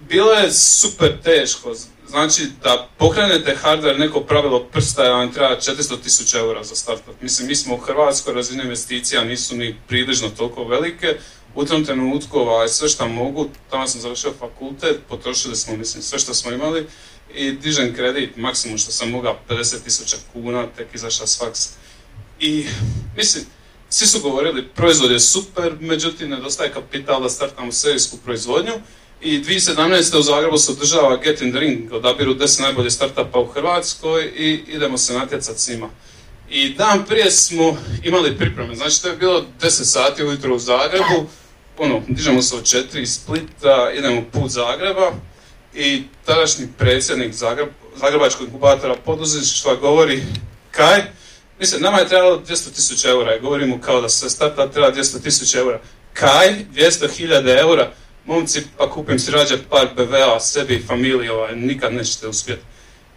bilo je super teško. Znači, da pokrenete hardware, neko pravilo prsta, vam treba 400 tisuća eura za startup. Mislim, mi smo u Hrvatskoj razine investicija nisu ni približno toliko velike. U tom trenutku ovaj, sve što mogu, tamo sam završio fakultet, potrošili smo, mislim, sve što smo imali i dižem kredit, maksimum što sam mogao, 50 tisuća kuna, tek izašao s faksa. I, mislim, svi su govorili, proizvod je super, međutim, nedostaje kapital da startamo serijsku proizvodnju. I 2017. u Zagrebu se održava Get in the Ring, odabiru 10 najbolje startupa u Hrvatskoj i idemo se natjecati s njima. I dan prije smo imali pripreme, znači to je bilo 10 sati ujutro u Zagrebu, ono, dižemo se od 4 iz Splita, idemo put Zagreba i tadašnji predsjednik Zagreb, Zagrebačkog inkubatora poduzetništva govori kaj, mislim, nama je trebalo 200.000 eura i govorimo kao da se starta treba 200.000 eura. Kaj, 200.000 eura, momci, pa kupim si rađe par BV-a sebi i familiji, ovaj, nikad nećete uspjeti.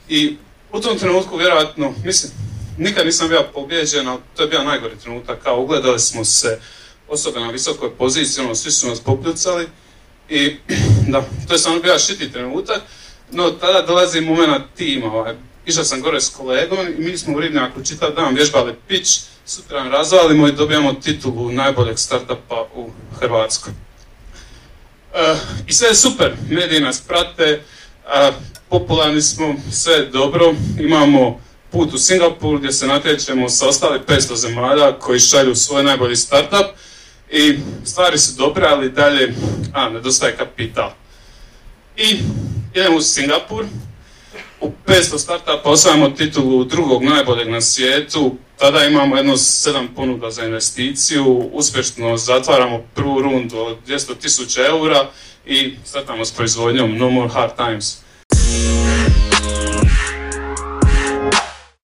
I u tom trenutku, vjerojatno, mislim, nikad nisam bio pobjeđen, ali to je bio najgori trenutak, kao ugledali smo se osobe na visokoj poziciji, ono, svi su nas popljucali i da, to je samo bio šiti trenutak, no tada dolazi moment tima, ovaj, išao sam gore s kolegom i mi smo u Ribnjaku čitav dan vježbali pitch, sutra razvalimo i dobijamo titulu najboljeg startupa u Hrvatskoj. Eh, I sve je super, mediji nas prate, popularni smo, sve je dobro, imamo put u Singapur gdje se natječemo sa ostali 500 zemalja koji šalju svoj najbolji startup i stvari su dobre, ali dalje a, nedostaje kapital. I idemo u Singapur, u 500 startupa osvajamo titulu drugog najboljeg na svijetu, tada imamo jedno sedam ponuda za investiciju, uspješno zatvaramo prvu rundu od 200.000 eura i startamo s proizvodnjom No More Hard Times.